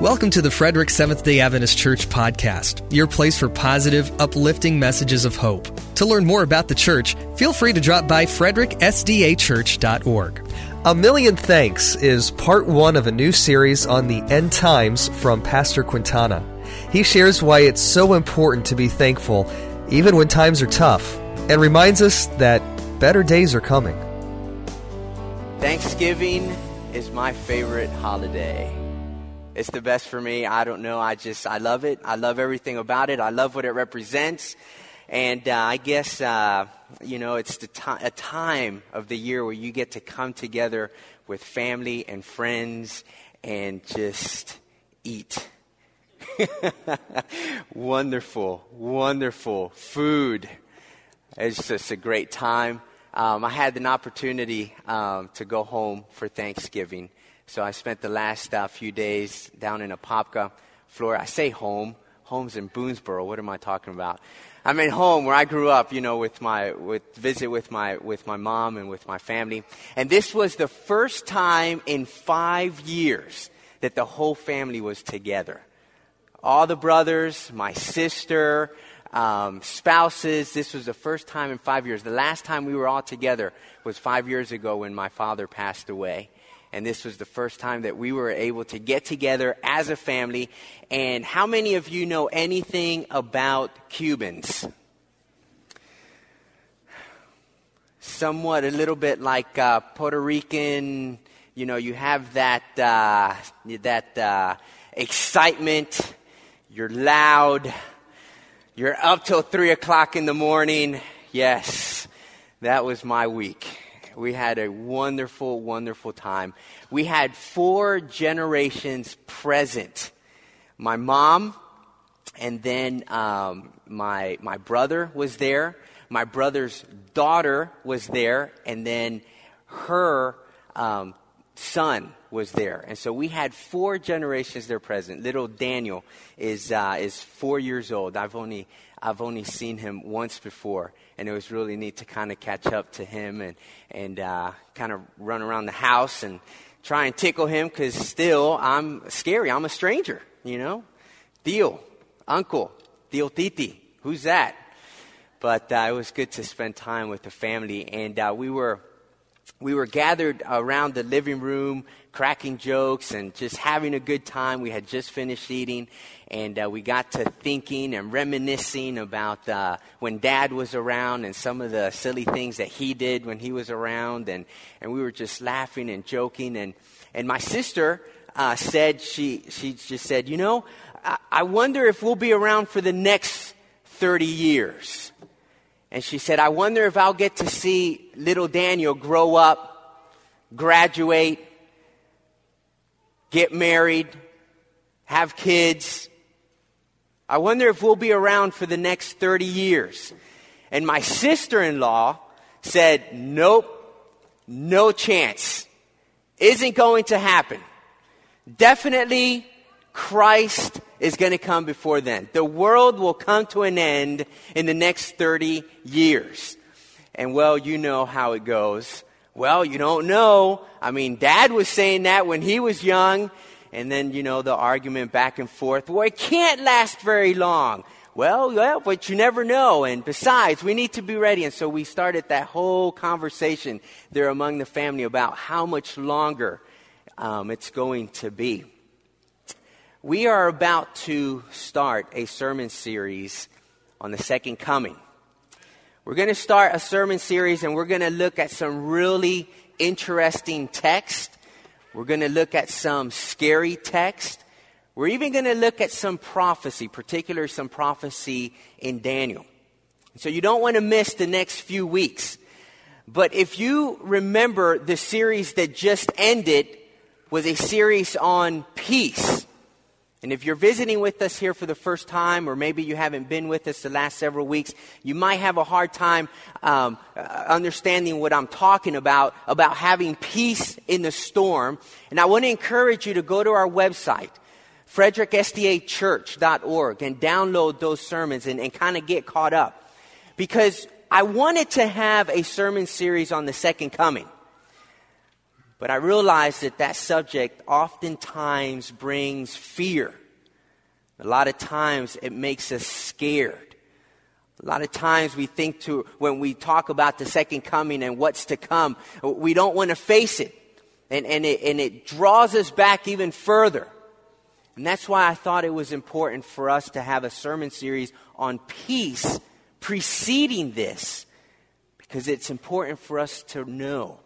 Welcome to the Frederick Seventh day Adventist Church podcast, your place for positive, uplifting messages of hope. To learn more about the church, feel free to drop by fredericksdachurch.org. A Million Thanks is part one of a new series on the end times from Pastor Quintana. He shares why it's so important to be thankful even when times are tough and reminds us that better days are coming. Thanksgiving is my favorite holiday. It's the best for me. I don't know. I just, I love it. I love everything about it. I love what it represents. And uh, I guess, uh, you know, it's the to- a time of the year where you get to come together with family and friends and just eat. wonderful, wonderful food. It's just a great time. Um, I had an opportunity um, to go home for Thanksgiving so I spent the last uh, few days down in Apopka, Florida. I say home. Home's in Boonsboro. What am I talking about? I'm in home where I grew up, you know, with my, with, visit with my, with my mom and with my family. And this was the first time in five years that the whole family was together. All the brothers, my sister, um, spouses. This was the first time in five years. The last time we were all together was five years ago when my father passed away and this was the first time that we were able to get together as a family. And how many of you know anything about Cubans? Somewhat a little bit like uh, Puerto Rican, you know, you have that, uh, that uh, excitement, you're loud, you're up till 3 o'clock in the morning. Yes, that was my week. We had a wonderful, wonderful time. We had four generations present. My mom, and then um, my, my brother was there. My brother's daughter was there, and then her um, son was there. And so we had four generations there present. Little Daniel is, uh, is four years old. I've only, I've only seen him once before and it was really neat to kind of catch up to him and and uh, kind of run around the house and try and tickle him because still I'm scary. I'm a stranger, you know. Tio, uncle, Tio Titi, who's that? But uh, it was good to spend time with the family, and uh, we were we were gathered around the living room, cracking jokes and just having a good time. We had just finished eating, and uh, we got to thinking and reminiscing about uh, when Dad was around and some of the silly things that he did when he was around, and and we were just laughing and joking. and And my sister uh, said she she just said, you know, I, I wonder if we'll be around for the next thirty years. And she said, I wonder if I'll get to see little Daniel grow up, graduate, get married, have kids. I wonder if we'll be around for the next 30 years. And my sister in law said, Nope, no chance. Isn't going to happen. Definitely Christ is going to come before then. The world will come to an end in the next 30 years. And well, you know how it goes. Well, you don't know. I mean, dad was saying that when he was young. And then, you know, the argument back and forth. Well, it can't last very long. Well, yeah, but you never know. And besides, we need to be ready. And so we started that whole conversation there among the family about how much longer um, it's going to be. We are about to start a sermon series on the second coming. We're going to start a sermon series and we're going to look at some really interesting text. We're going to look at some scary text. We're even going to look at some prophecy, particularly some prophecy in Daniel. So you don't want to miss the next few weeks. But if you remember the series that just ended was a series on peace. And if you're visiting with us here for the first time, or maybe you haven't been with us the last several weeks, you might have a hard time um, uh, understanding what I'm talking about, about having peace in the storm. And I want to encourage you to go to our website, fredericksdachurch.org, and download those sermons and, and kind of get caught up. Because I wanted to have a sermon series on the second coming. But I realize that that subject oftentimes brings fear. A lot of times it makes us scared. A lot of times we think to, when we talk about the second coming and what's to come, we don't want to face it. And, and, it. and it draws us back even further. And that's why I thought it was important for us to have a sermon series on peace preceding this. Because it's important for us to know,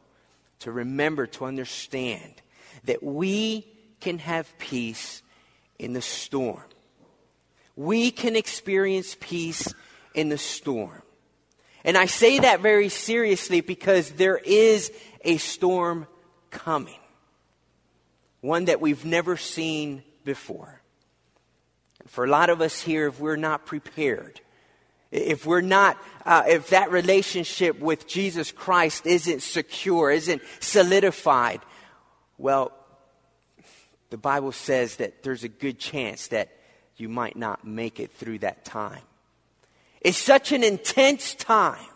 to remember, to understand that we can have peace in the storm. We can experience peace in the storm. And I say that very seriously because there is a storm coming, one that we've never seen before. And for a lot of us here, if we're not prepared, if we're not, uh, if that relationship with Jesus Christ isn't secure, isn't solidified, well, the Bible says that there's a good chance that you might not make it through that time. It's such an intense time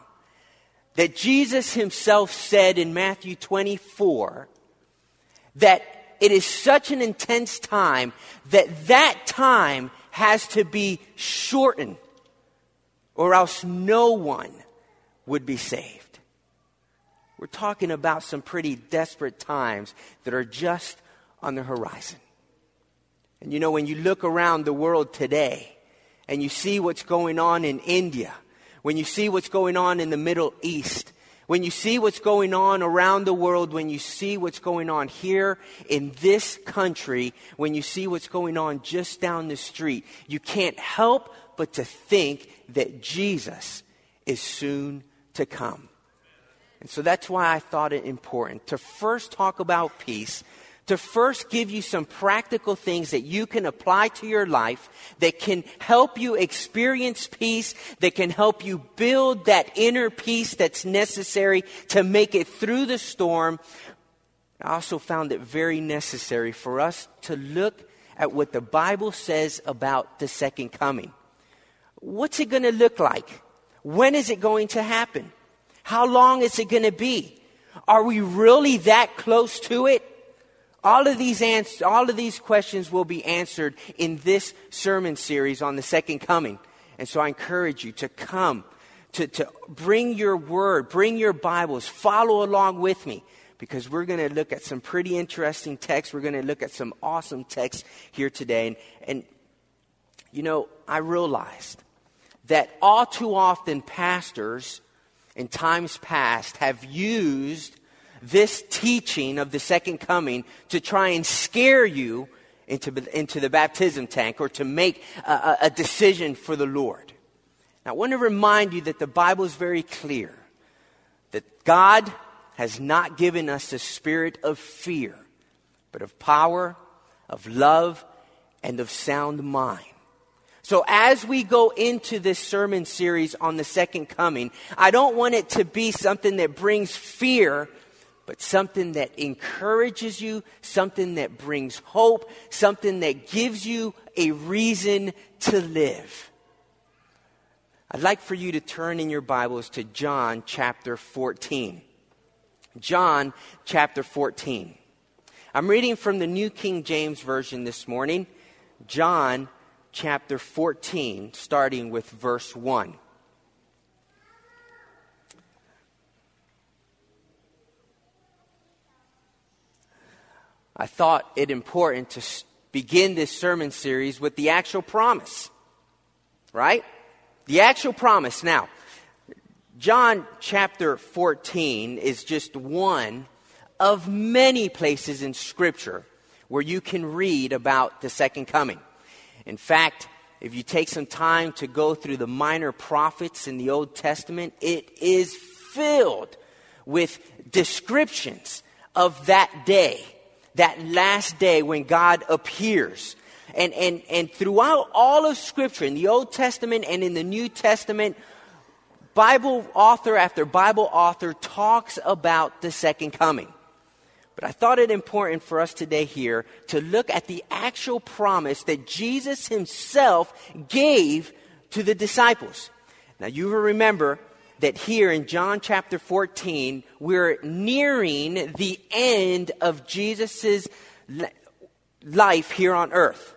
that Jesus himself said in Matthew 24 that it is such an intense time that that time has to be shortened or else no one would be saved. We're talking about some pretty desperate times that are just on the horizon. And you know, when you look around the world today, and you see what's going on in India, when you see what's going on in the Middle East, when you see what's going on around the world, when you see what's going on here in this country, when you see what's going on just down the street, you can't help but to think that Jesus is soon to come. And so that's why I thought it important to first talk about peace to first give you some practical things that you can apply to your life that can help you experience peace, that can help you build that inner peace that's necessary to make it through the storm. I also found it very necessary for us to look at what the Bible says about the second coming. What's it going to look like? When is it going to happen? How long is it going to be? Are we really that close to it? All of these ans- all of these questions will be answered in this sermon series on the second coming. And so I encourage you to come, to, to bring your word, bring your Bibles, follow along with me, because we're going to look at some pretty interesting texts. We're going to look at some awesome texts here today. And, and you know, I realized that all too often pastors in times past have used this teaching of the second coming to try and scare you into, into the baptism tank or to make a, a decision for the Lord. Now, I want to remind you that the Bible is very clear that God has not given us the spirit of fear, but of power, of love, and of sound mind. So, as we go into this sermon series on the second coming, I don't want it to be something that brings fear but something that encourages you, something that brings hope, something that gives you a reason to live. I'd like for you to turn in your Bibles to John chapter 14. John chapter 14. I'm reading from the New King James Version this morning, John chapter 14, starting with verse 1. I thought it important to begin this sermon series with the actual promise. Right? The actual promise. Now, John chapter 14 is just one of many places in Scripture where you can read about the second coming. In fact, if you take some time to go through the minor prophets in the Old Testament, it is filled with descriptions of that day that last day when God appears. And, and, and throughout all of Scripture, in the Old Testament and in the New Testament, Bible author after Bible author talks about the second coming. But I thought it important for us today here to look at the actual promise that Jesus himself gave to the disciples. Now, you will remember that here in John chapter 14, we're nearing the end of Jesus' life here on earth.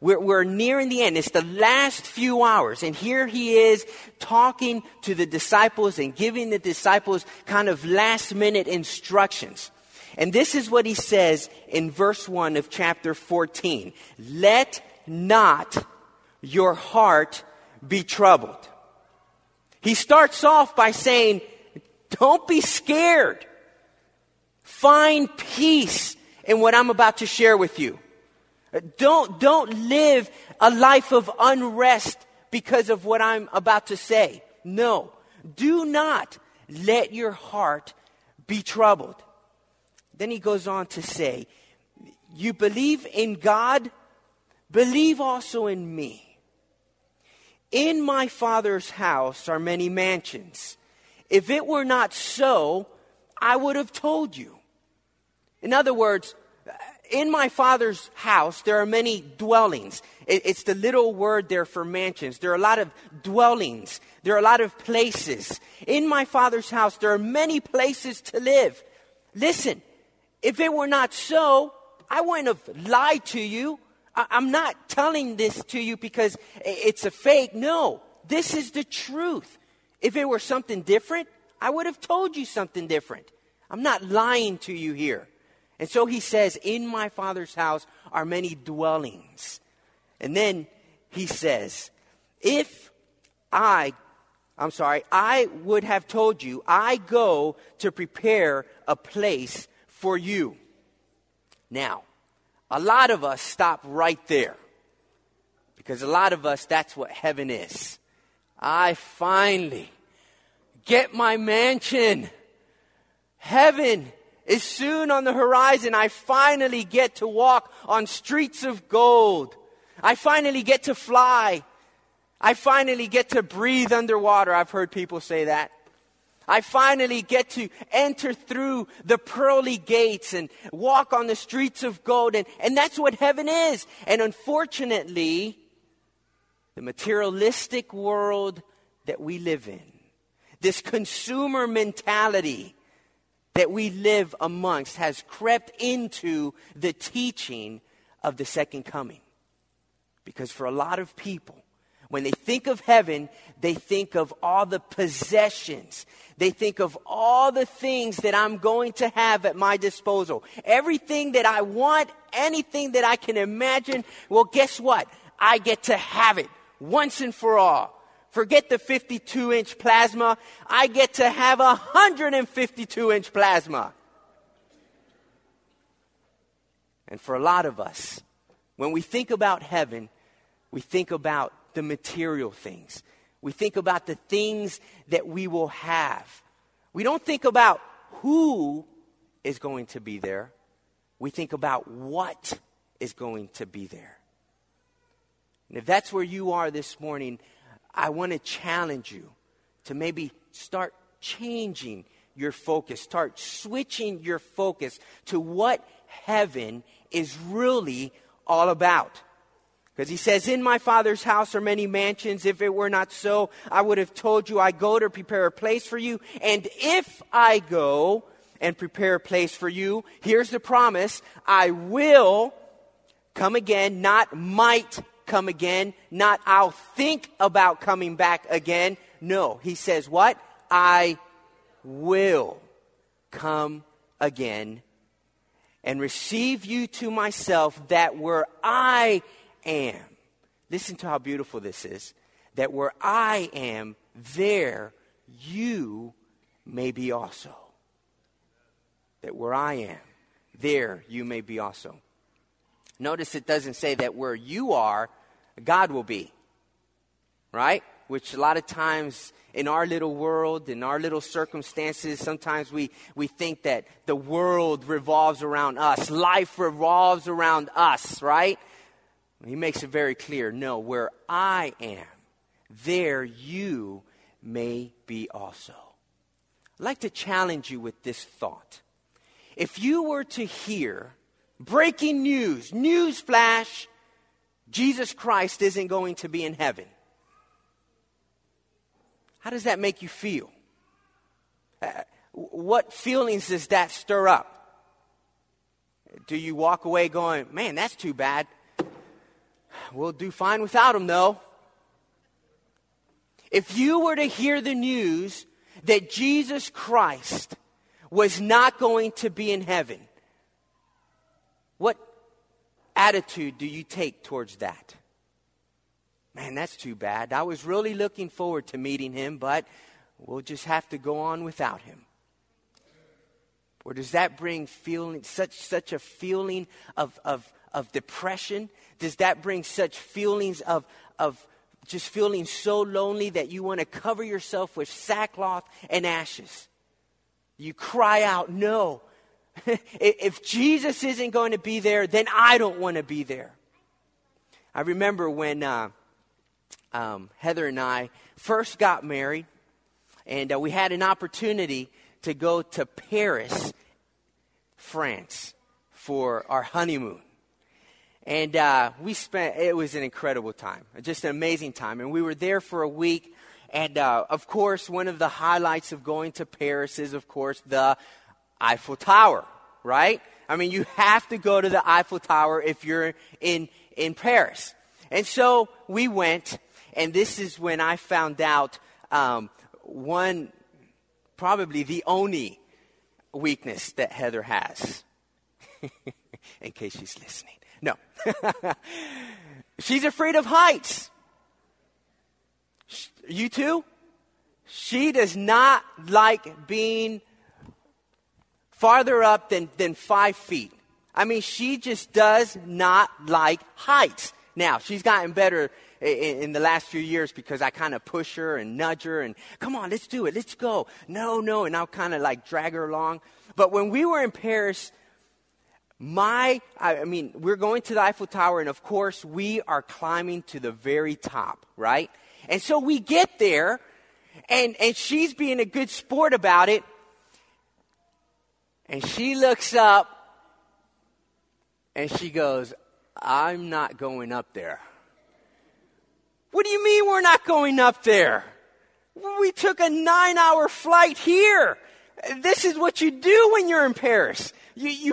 We're, we're nearing the end. It's the last few hours. And here he is talking to the disciples and giving the disciples kind of last minute instructions. And this is what he says in verse 1 of chapter 14 Let not your heart be troubled. He starts off by saying, Don't be scared. Find peace in what I'm about to share with you. Don't, don't live a life of unrest because of what I'm about to say. No. Do not let your heart be troubled. Then he goes on to say, You believe in God, believe also in me. In my Father's house are many mansions. If it were not so, I would have told you. In other words, in my father's house, there are many dwellings. It's the little word there for mansions. There are a lot of dwellings. There are a lot of places. In my father's house, there are many places to live. Listen, if it were not so, I wouldn't have lied to you. I'm not telling this to you because it's a fake. No, this is the truth. If it were something different, I would have told you something different. I'm not lying to you here. And so he says, In my Father's house are many dwellings. And then he says, If I, I'm sorry, I would have told you, I go to prepare a place for you. Now, a lot of us stop right there. Because a lot of us, that's what heaven is. I finally get my mansion. Heaven is soon on the horizon. I finally get to walk on streets of gold. I finally get to fly. I finally get to breathe underwater. I've heard people say that. I finally get to enter through the pearly gates and walk on the streets of gold. And, and that's what heaven is. And unfortunately, the materialistic world that we live in, this consumer mentality, that we live amongst has crept into the teaching of the second coming. Because for a lot of people, when they think of heaven, they think of all the possessions. They think of all the things that I'm going to have at my disposal. Everything that I want, anything that I can imagine. Well, guess what? I get to have it once and for all. Forget the 52 inch plasma. I get to have a 152 inch plasma. And for a lot of us, when we think about heaven, we think about the material things. We think about the things that we will have. We don't think about who is going to be there. We think about what is going to be there. And if that's where you are this morning, I want to challenge you to maybe start changing your focus, start switching your focus to what heaven is really all about. Because he says, In my Father's house are many mansions. If it were not so, I would have told you, I go to prepare a place for you. And if I go and prepare a place for you, here's the promise I will come again, not might come again, not I'll think about coming back again. No, he says, What? I will come again and receive you to myself, that where I am, listen to how beautiful this is, that where I am, there you may be also. That where I am, there you may be also. Notice it doesn't say that where you are, God will be. Right? Which a lot of times in our little world, in our little circumstances, sometimes we, we think that the world revolves around us. Life revolves around us, right? He makes it very clear no, where I am, there you may be also. I'd like to challenge you with this thought. If you were to hear breaking news, news flash, Jesus Christ isn't going to be in heaven. How does that make you feel? Uh, what feelings does that stir up? Do you walk away going, man, that's too bad? We'll do fine without him, though. If you were to hear the news that Jesus Christ was not going to be in heaven, what attitude do you take towards that? Man, that's too bad. I was really looking forward to meeting him, but we'll just have to go on without him. Or does that bring feeling such such a feeling of, of, of depression? Does that bring such feelings of, of just feeling so lonely that you want to cover yourself with sackcloth and ashes? You cry out, No. if Jesus isn't going to be there, then I don't want to be there. I remember when uh, um, Heather and I first got married, and uh, we had an opportunity to go to Paris, France, for our honeymoon. And uh, we spent, it was an incredible time, just an amazing time. And we were there for a week. And uh, of course, one of the highlights of going to Paris is, of course, the Eiffel Tower, right? I mean, you have to go to the Eiffel Tower if you're in, in Paris. And so we went, and this is when I found out um, one, probably the only weakness that Heather has, in case she's listening. No. she's afraid of heights. You too? She does not like being farther up than, than five feet. I mean, she just does not like heights. Now, she's gotten better in, in the last few years because I kind of push her and nudge her and, come on, let's do it, let's go. No, no, and I'll kind of like drag her along. But when we were in Paris, my, I mean, we're going to the Eiffel Tower, and of course, we are climbing to the very top, right? And so we get there, and, and she's being a good sport about it. And she looks up, and she goes, I'm not going up there. What do you mean we're not going up there? We took a nine hour flight here. This is what you do when you're in Paris. You, you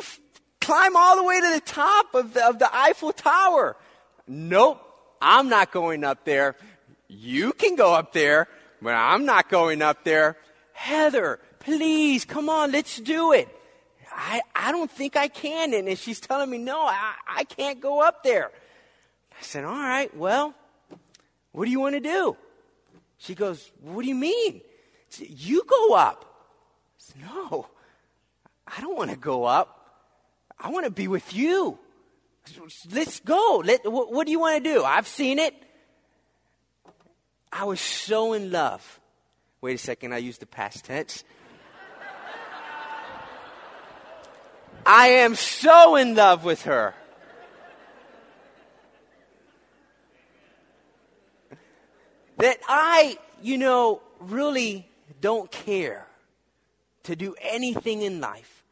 climb all the way to the top of the, of the Eiffel Tower. Nope, I'm not going up there. You can go up there, but I'm not going up there. Heather, please, come on, let's do it. I, I don't think I can. And she's telling me, no, I, I can't go up there. I said, all right, well, what do you want to do? She goes, What do you mean? Said, you go up. I said, No, I don't want to go up. I want to be with you. Let's go. Let, what, what do you want to do? I've seen it. I was so in love. Wait a second, I used the past tense. I am so in love with her. That I, you know, really don't care to do anything in life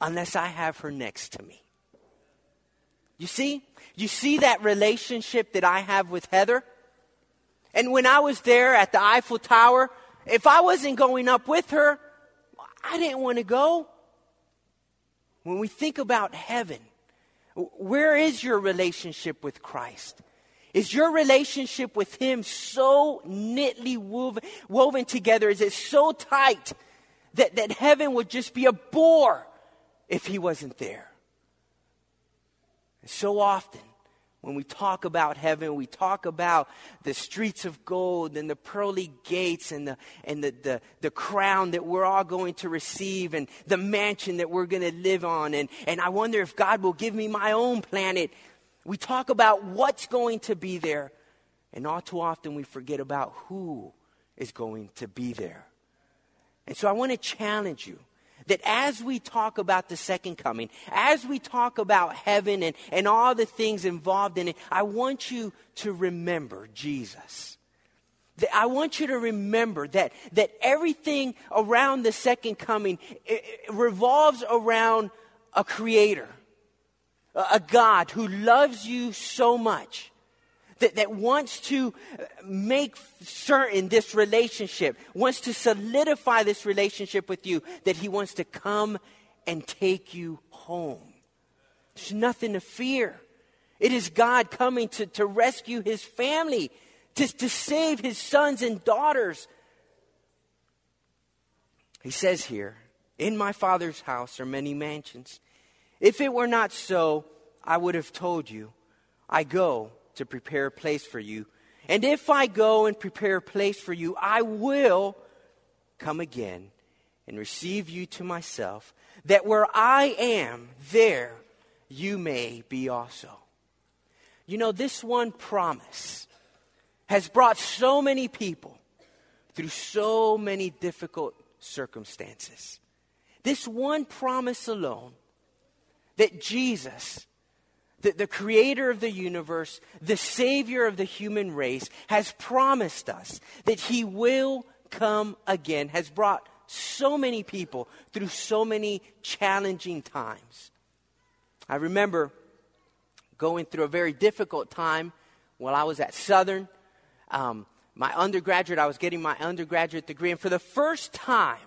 unless I have her next to me. You see? You see that relationship that I have with Heather? And when I was there at the Eiffel Tower, if I wasn't going up with her, I didn't want to go. When we think about heaven, where is your relationship with Christ? Is your relationship with Him so knitly woven, woven together? Is it so tight that, that heaven would just be a bore if He wasn't there? And so often, when we talk about heaven, we talk about the streets of gold and the pearly gates and the, and the, the, the crown that we're all going to receive and the mansion that we're going to live on. And, and I wonder if God will give me my own planet we talk about what's going to be there, and all too often we forget about who is going to be there. And so I want to challenge you that as we talk about the second coming, as we talk about heaven and, and all the things involved in it, I want you to remember Jesus. I want you to remember that, that everything around the second coming it, it revolves around a creator a God who loves you so much that, that wants to make certain this relationship, wants to solidify this relationship with you, that He wants to come and take you home. There's nothing to fear. It is God coming to, to rescue His family, to, to save His sons and daughters. He says here, In my Father's house are many mansions. If it were not so, I would have told you, I go to prepare a place for you. And if I go and prepare a place for you, I will come again and receive you to myself, that where I am, there you may be also. You know, this one promise has brought so many people through so many difficult circumstances. This one promise alone that Jesus the, the creator of the universe, the savior of the human race, has promised us that he will come again, has brought so many people through so many challenging times. I remember going through a very difficult time while I was at Southern. Um, my undergraduate, I was getting my undergraduate degree, and for the first time,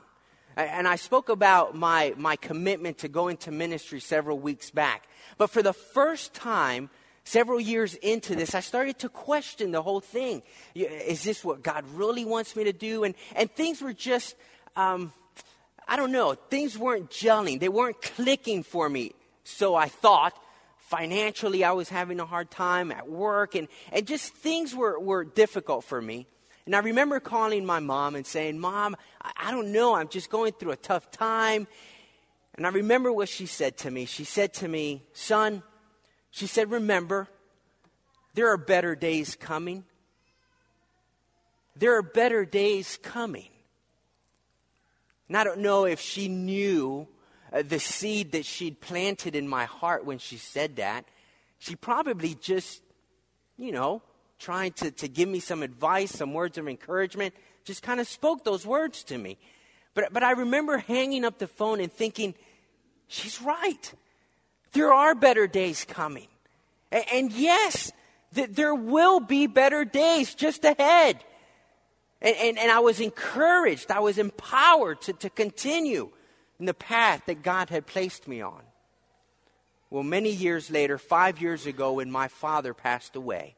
and I spoke about my, my commitment to go into ministry several weeks back. But for the first time, several years into this, I started to question the whole thing. Is this what God really wants me to do? And, and things were just, um, I don't know, things weren't gelling. They weren't clicking for me. So I thought. Financially, I was having a hard time at work, and, and just things were, were difficult for me. And I remember calling my mom and saying, Mom, I, don't know, I'm just going through a tough time. And I remember what she said to me. She said to me, Son, she said, Remember, there are better days coming. There are better days coming. And I don't know if she knew uh, the seed that she'd planted in my heart when she said that. She probably just, you know, trying to, to give me some advice, some words of encouragement, just kind of spoke those words to me. But, but I remember hanging up the phone and thinking, she's right. There are better days coming. And, and yes, th- there will be better days just ahead. And, and, and I was encouraged, I was empowered to, to continue in the path that God had placed me on. Well, many years later, five years ago, when my father passed away,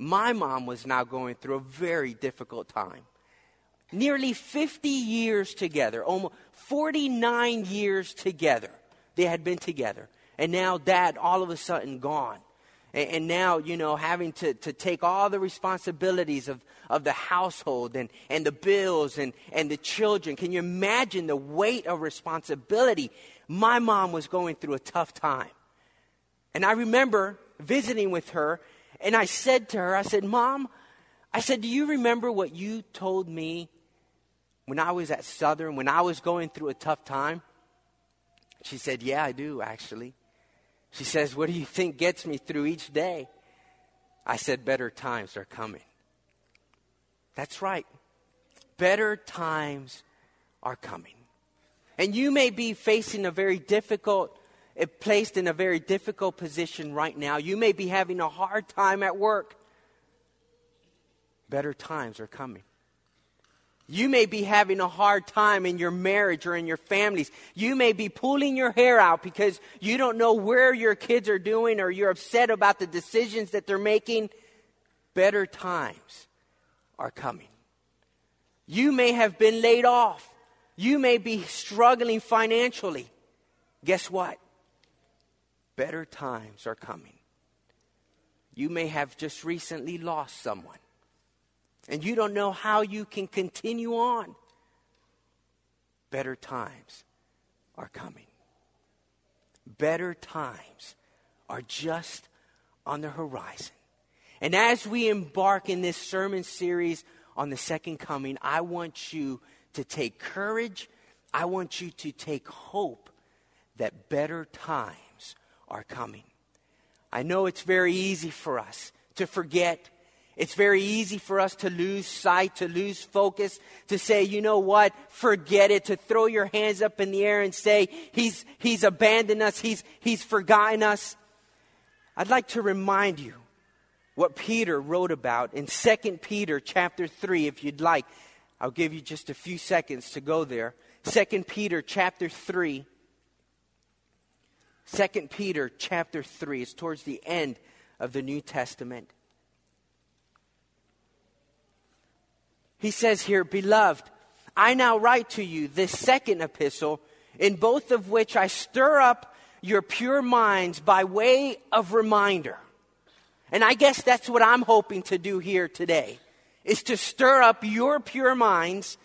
my mom was now going through a very difficult time. Nearly 50 years together, almost 49 years together, they had been together. And now dad, all of a sudden, gone. And, and now, you know, having to, to take all the responsibilities of, of the household and, and the bills and, and the children. Can you imagine the weight of responsibility? My mom was going through a tough time. And I remember visiting with her and I said to her, I said, Mom, I said, do you remember what you told me when I was at Southern, when I was going through a tough time? She said, Yeah, I do, actually. She says, What do you think gets me through each day? I said, Better times are coming. That's right. Better times are coming. And you may be facing a very difficult Eh, placed in a very difficult position right now. You may be having a hard time at work. Better times are coming. You may be having a hard time in your marriage or in your families. You may be pulling your hair out because you don't know where your kids are doing or you're upset about the decisions that they're making. Better times are coming. You may have been laid off. You may be struggling financially. Guess what? Better times are coming. You may have just recently lost someone, and you don't know how you can continue on. Better times are coming. Better times are just on the horizon. And as we embark in this sermon series on the second coming, I want you to take courage. I want you to take hope that better times are coming. I know it's very easy for us to forget. It's very easy for us to lose sight, to lose focus, to say, you know what, forget it, to throw your hands up in the air and say, He's, he's abandoned us, he's, he's forgotten us. I'd like to remind you what Peter wrote about in 2 Peter chapter 3 if you'd like. I'll give you just a few seconds to go there. 2 Peter chapter 3. 2 Peter chapter 3 is towards the end of the New Testament. He says here, Beloved, I now write to you this second epistle, in both of which I stir up your pure minds by way of reminder. And I guess that's what I'm hoping to do here today, is to stir up your pure minds.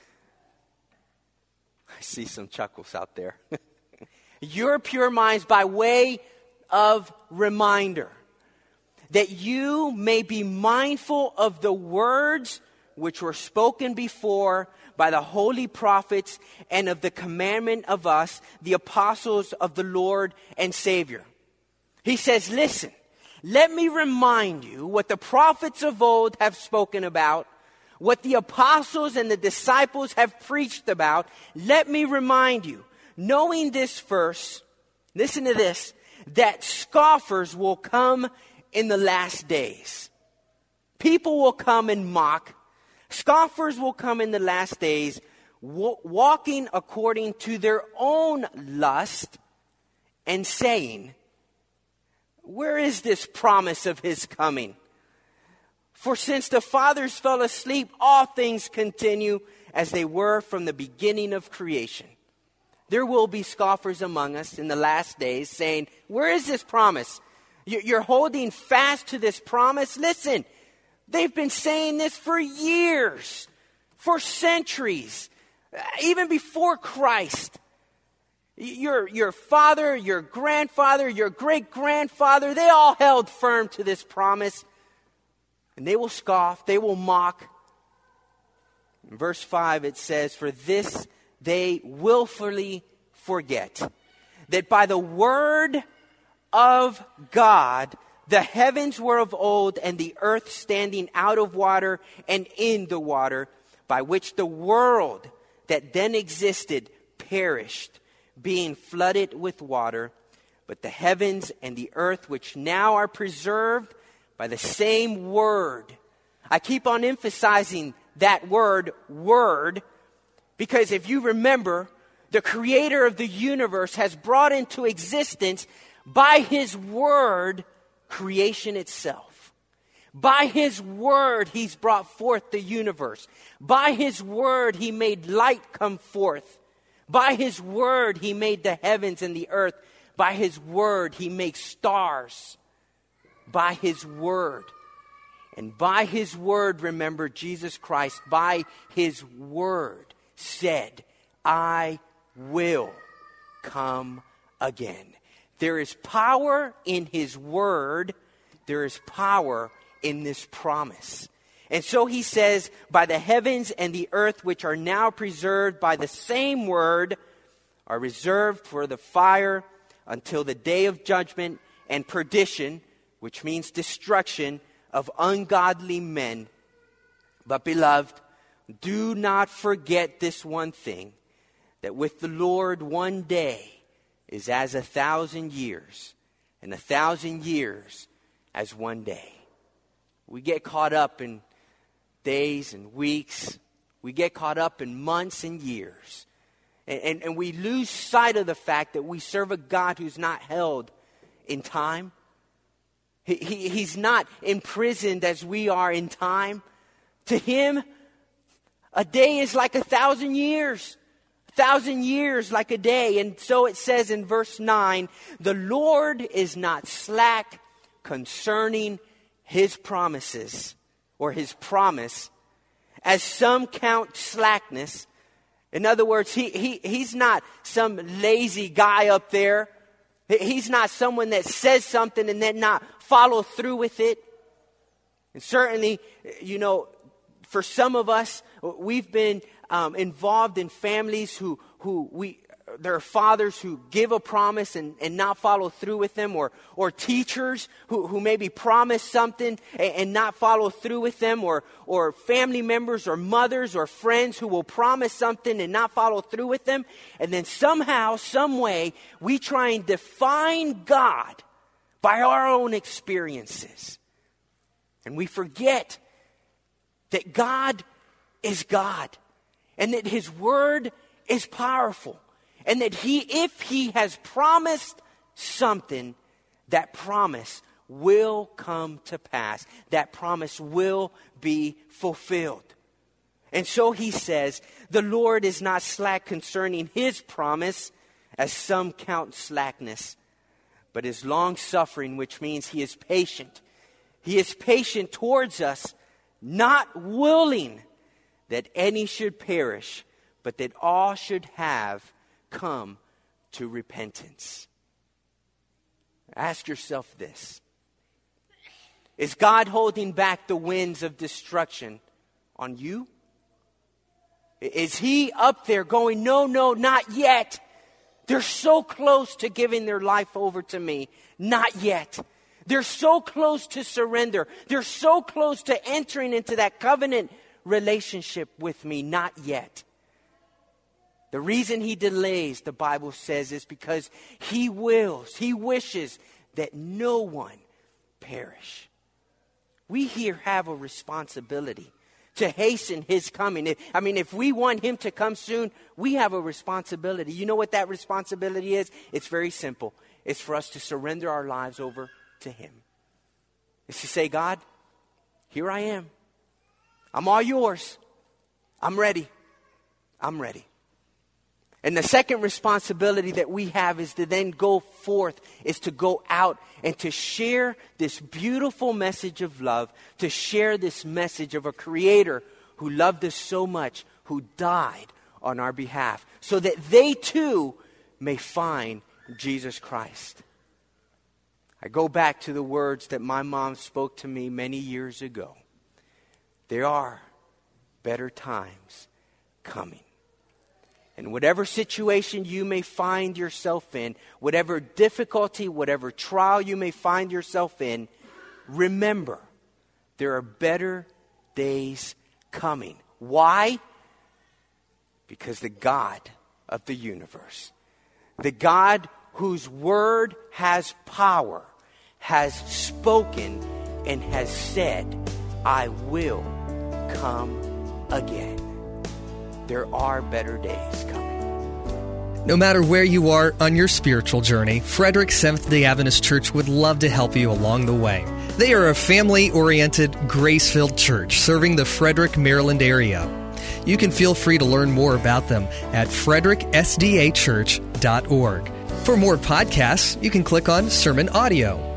I see some chuckles out there. your pure minds by way of reminder. That you may be mindful of the words which were spoken before by the holy prophets and of the commandment of us, the apostles of the Lord and Savior. He says, Listen, let me remind you what the prophets of old have spoken about, what the apostles and the disciples have preached about. Let me remind you, knowing this verse, listen to this, that scoffers will come in the last days. People will come and mock Scoffers will come in the last days, walking according to their own lust and saying, Where is this promise of his coming? For since the fathers fell asleep, all things continue as they were from the beginning of creation. There will be scoffers among us in the last days saying, Where is this promise? You're holding fast to this promise. Listen, They've been saying this for years, for centuries, even before Christ. Your, your father, your grandfather, your great grandfather, they all held firm to this promise. And they will scoff, they will mock. In verse 5, it says, For this they willfully forget that by the word of God the heavens were of old, and the earth standing out of water and in the water, by which the world that then existed perished, being flooded with water. But the heavens and the earth, which now are preserved by the same word. I keep on emphasizing that word, word, because if you remember, the creator of the universe has brought into existence by his word creation itself. By his word, he's brought forth the universe. By his word, he made light come forth. By his word, he made the heavens and the earth. By his word, he makes stars. By his word. And by his word, remember, Jesus Christ, by his word, said, I will come again. There is power in His Word, there is power in this promise. And so he says, By the heavens and the earth, which are now preserved by the same word, are reserved for the fire until the day of judgment and perdition, which means destruction of ungodly men. But, beloved, do not forget this one thing that with the Lord one day is as a thousand years, and a thousand years as one day. We get caught up in days and weeks, we get caught up in months and years. And, and, and, we lose sight of the fact that we serve a God who's not held in time. He, he, he's not imprisoned as we are in time. To him, a day is like a thousand years A thousand years like a day. And so it says in verse 9 the Lord is not slack concerning his promises or his promise, as some count slackness. In other words, he, he, he's not some lazy guy up there. He's not someone that says something and then not follow through with it. And certainly, you know, for some of us, we've been um, involved in families who, who we, there are fathers who give a promise and, and not follow through with them, or, or teachers who, who maybe promise something and, and not follow through with them, or, or family members or mothers or friends who will promise something and not follow through with them. And then somehow, some way, we try and define God by our own experiences. And we forget that God is God and that His Word is powerful and that He, if He has promised something, that promise will come to pass. That promise will be fulfilled. And so he says, The Lord is not slack concerning his promise, as some count slackness, but is long suffering, which means he is patient. He is patient towards us, not willing that any should perish, but that all should have come to repentance. Ask yourself this Is God holding back the winds of destruction on you? Is He up there going, No, no, not yet? They're so close to giving their life over to me. Not yet. They're so close to surrender. They're so close to entering into that covenant relationship with me. Not yet. The reason he delays, the Bible says, is because he wills, he wishes that no one perish. We here have a responsibility to hasten his coming. I mean, if we want him to come soon, we have a responsibility. You know what that responsibility is? It's very simple. It's for us to surrender our lives over to him. It's to say, God, here I am. I'm all yours. I'm ready. I'm ready. And the second responsibility that we have is to then go forth, is to go out and to share this beautiful message of love, to share this message of a creator who loved us so much, who died on our behalf, so that they too may find Jesus Christ. I go back to the words that my mom spoke to me many years ago. There are better times coming. And whatever situation you may find yourself in, whatever difficulty, whatever trial you may find yourself in, remember there are better days coming. Why? Because the God of the universe, the God whose word has power, has spoken and has said, I will come again there are better days coming. No matter where you are on your spiritual journey, Frederick Seventh day Adventist Church would love to help you along the way. They are a family oriented, grace filled church serving the Frederick, Maryland area. You can feel free to learn more about them at fredericksdachurch.org. For more podcasts, you can click on Sermon Audio